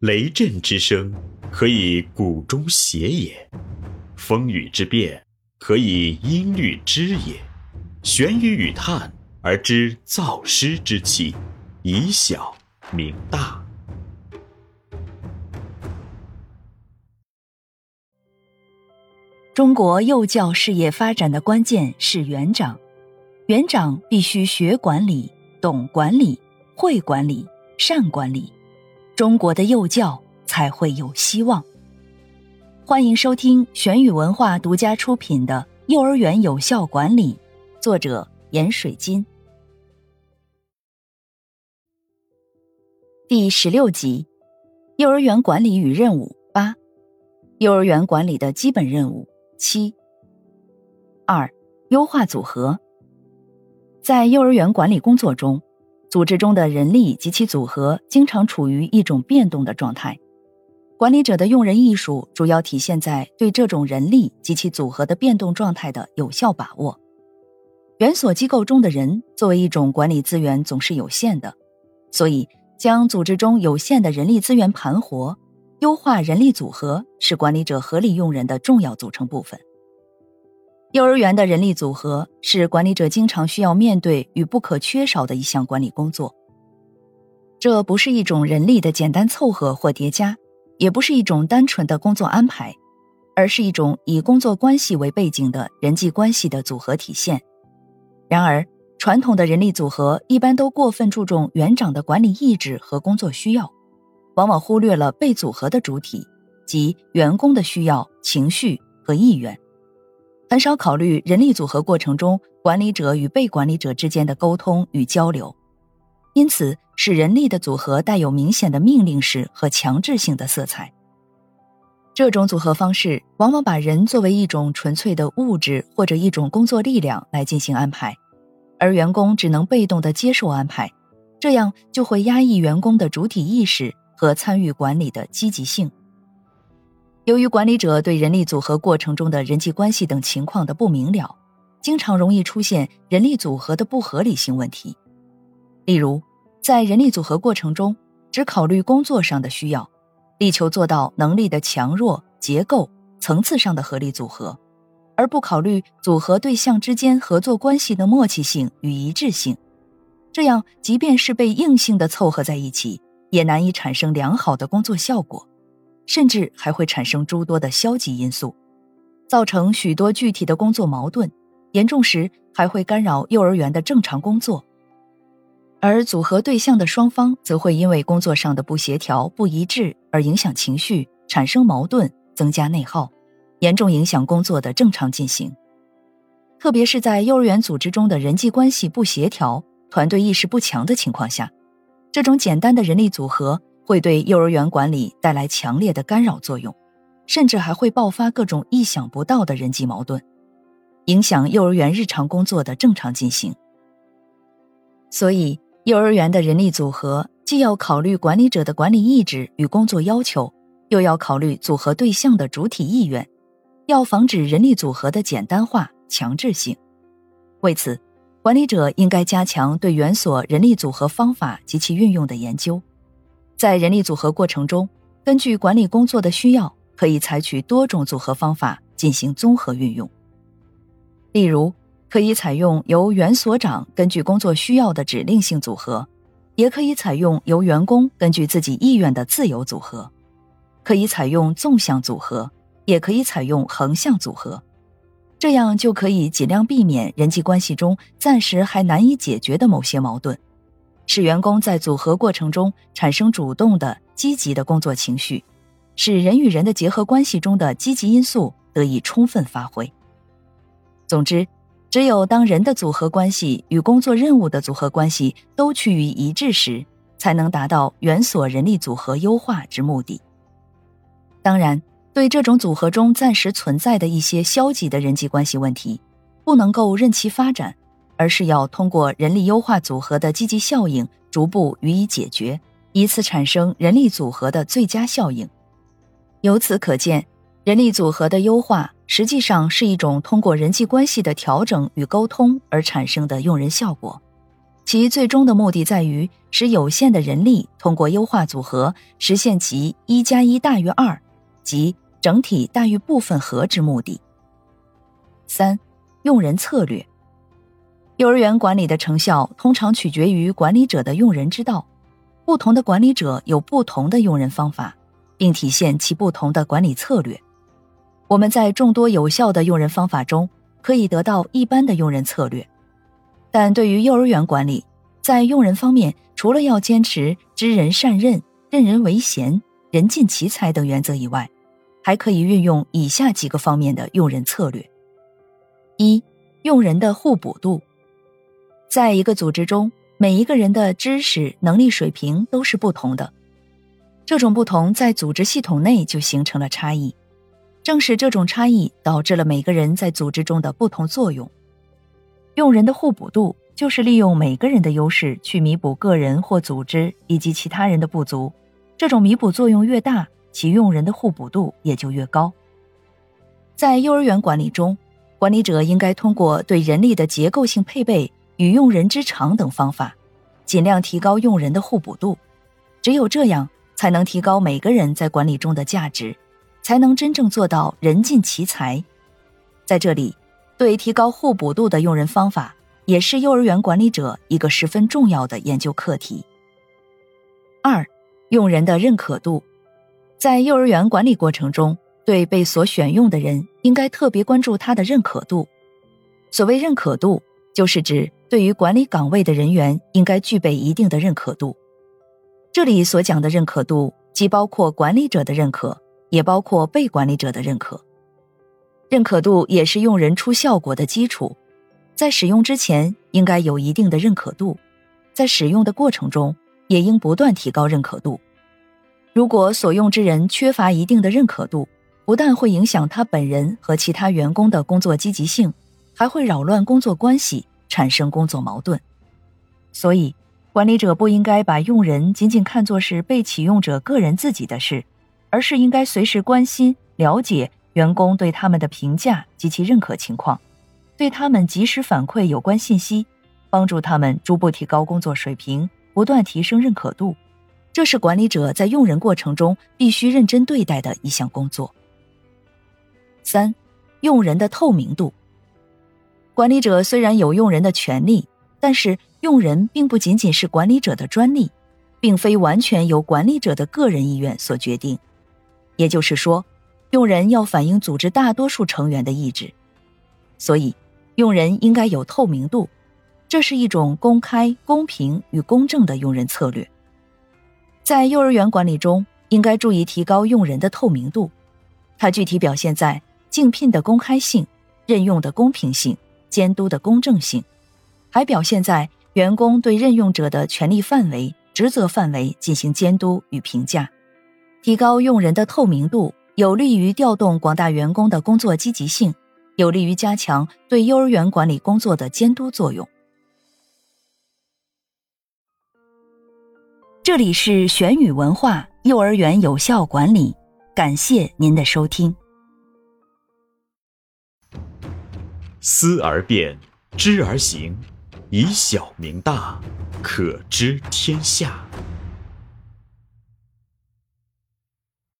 雷震之声，可以鼓中谐也；风雨之变，可以音律之也。玄于与叹而知造湿之气，以小明大。中国幼教事业发展的关键是园长，园长必须学管理、懂管理、会管理、善管理。中国的幼教才会有希望。欢迎收听玄宇文化独家出品的《幼儿园有效管理》，作者闫水金。第十六集：幼儿园管理与任务八，幼儿园管理的基本任务七。二、优化组合。在幼儿园管理工作中。组织中的人力及其组合经常处于一种变动的状态，管理者的用人艺术主要体现在对这种人力及其组合的变动状态的有效把握。园所机构中的人作为一种管理资源总是有限的，所以将组织中有限的人力资源盘活，优化人力组合是管理者合理用人的重要组成部分。幼儿园的人力组合是管理者经常需要面对与不可缺少的一项管理工作。这不是一种人力的简单凑合或叠加，也不是一种单纯的工作安排，而是一种以工作关系为背景的人际关系的组合体现。然而，传统的人力组合一般都过分注重园长的管理意志和工作需要，往往忽略了被组合的主体及员工的需要、情绪和意愿。很少考虑人力组合过程中管理者与被管理者之间的沟通与交流，因此使人力的组合带有明显的命令式和强制性的色彩。这种组合方式往往把人作为一种纯粹的物质或者一种工作力量来进行安排，而员工只能被动的接受安排，这样就会压抑员工的主体意识和参与管理的积极性。由于管理者对人力组合过程中的人际关系等情况的不明了，经常容易出现人力组合的不合理性问题。例如，在人力组合过程中，只考虑工作上的需要，力求做到能力的强弱、结构、层次上的合理组合，而不考虑组合对象之间合作关系的默契性与一致性。这样，即便是被硬性的凑合在一起，也难以产生良好的工作效果。甚至还会产生诸多的消极因素，造成许多具体的工作矛盾，严重时还会干扰幼儿园的正常工作。而组合对象的双方则会因为工作上的不协调、不一致而影响情绪，产生矛盾，增加内耗，严重影响工作的正常进行。特别是在幼儿园组织中的人际关系不协调、团队意识不强的情况下，这种简单的人力组合。会对幼儿园管理带来强烈的干扰作用，甚至还会爆发各种意想不到的人际矛盾，影响幼儿园日常工作的正常进行。所以，幼儿园的人力组合既要考虑管理者的管理意志与工作要求，又要考虑组合对象的主体意愿，要防止人力组合的简单化、强制性。为此，管理者应该加强对园所人力组合方法及其运用的研究。在人力组合过程中，根据管理工作的需要，可以采取多种组合方法进行综合运用。例如，可以采用由原所长根据工作需要的指令性组合，也可以采用由员工根据自己意愿的自由组合，可以采用纵向组合，也可以采用横向组合。这样就可以尽量避免人际关系中暂时还难以解决的某些矛盾。使员工在组合过程中产生主动的、积极的工作情绪，使人与人的结合关系中的积极因素得以充分发挥。总之，只有当人的组合关系与工作任务的组合关系都趋于一致时，才能达到园所人力组合优化之目的。当然，对这种组合中暂时存在的一些消极的人际关系问题，不能够任其发展。而是要通过人力优化组合的积极效应，逐步予以解决，以此产生人力组合的最佳效应。由此可见，人力组合的优化实际上是一种通过人际关系的调整与沟通而产生的用人效果。其最终的目的在于使有限的人力通过优化组合实现其一加一大于二，即整体大于部分和之目的。三、用人策略。幼儿园管理的成效通常取决于管理者的用人之道，不同的管理者有不同的用人方法，并体现其不同的管理策略。我们在众多有效的用人方法中，可以得到一般的用人策略。但对于幼儿园管理，在用人方面，除了要坚持知人善任、任人唯贤、人尽其才等原则以外，还可以运用以下几个方面的用人策略：一、用人的互补度。在一个组织中，每一个人的知识能力水平都是不同的，这种不同在组织系统内就形成了差异。正是这种差异导致了每个人在组织中的不同作用。用人的互补度就是利用每个人的优势去弥补个人或组织以及其他人的不足。这种弥补作用越大，其用人的互补度也就越高。在幼儿园管理中，管理者应该通过对人力的结构性配备。与用人之长等方法，尽量提高用人的互补度。只有这样，才能提高每个人在管理中的价值，才能真正做到人尽其才。在这里，对提高互补度的用人方法，也是幼儿园管理者一个十分重要的研究课题。二，用人的认可度，在幼儿园管理过程中，对被所选用的人，应该特别关注他的认可度。所谓认可度。就是指对于管理岗位的人员应该具备一定的认可度。这里所讲的认可度，既包括管理者的认可，也包括被管理者的认可。认可度也是用人出效果的基础，在使用之前应该有一定的认可度，在使用的过程中也应不断提高认可度。如果所用之人缺乏一定的认可度，不但会影响他本人和其他员工的工作积极性。还会扰乱工作关系，产生工作矛盾。所以，管理者不应该把用人仅仅看作是被启用者个人自己的事，而是应该随时关心、了解员工对他们的评价及其认可情况，对他们及时反馈有关信息，帮助他们逐步提高工作水平，不断提升认可度。这是管理者在用人过程中必须认真对待的一项工作。三，用人的透明度。管理者虽然有用人的权利，但是用人并不仅仅是管理者的专利，并非完全由管理者的个人意愿所决定。也就是说，用人要反映组织大多数成员的意志，所以用人应该有透明度，这是一种公开、公平与公正的用人策略。在幼儿园管理中，应该注意提高用人的透明度，它具体表现在竞聘的公开性、任用的公平性。监督的公正性，还表现在员工对任用者的权利范围、职责范围进行监督与评价，提高用人的透明度，有利于调动广大员工的工作积极性，有利于加强对幼儿园管理工作的监督作用。这里是玄宇文化幼儿园有效管理，感谢您的收听。思而变，知而行，以小明大，可知天下。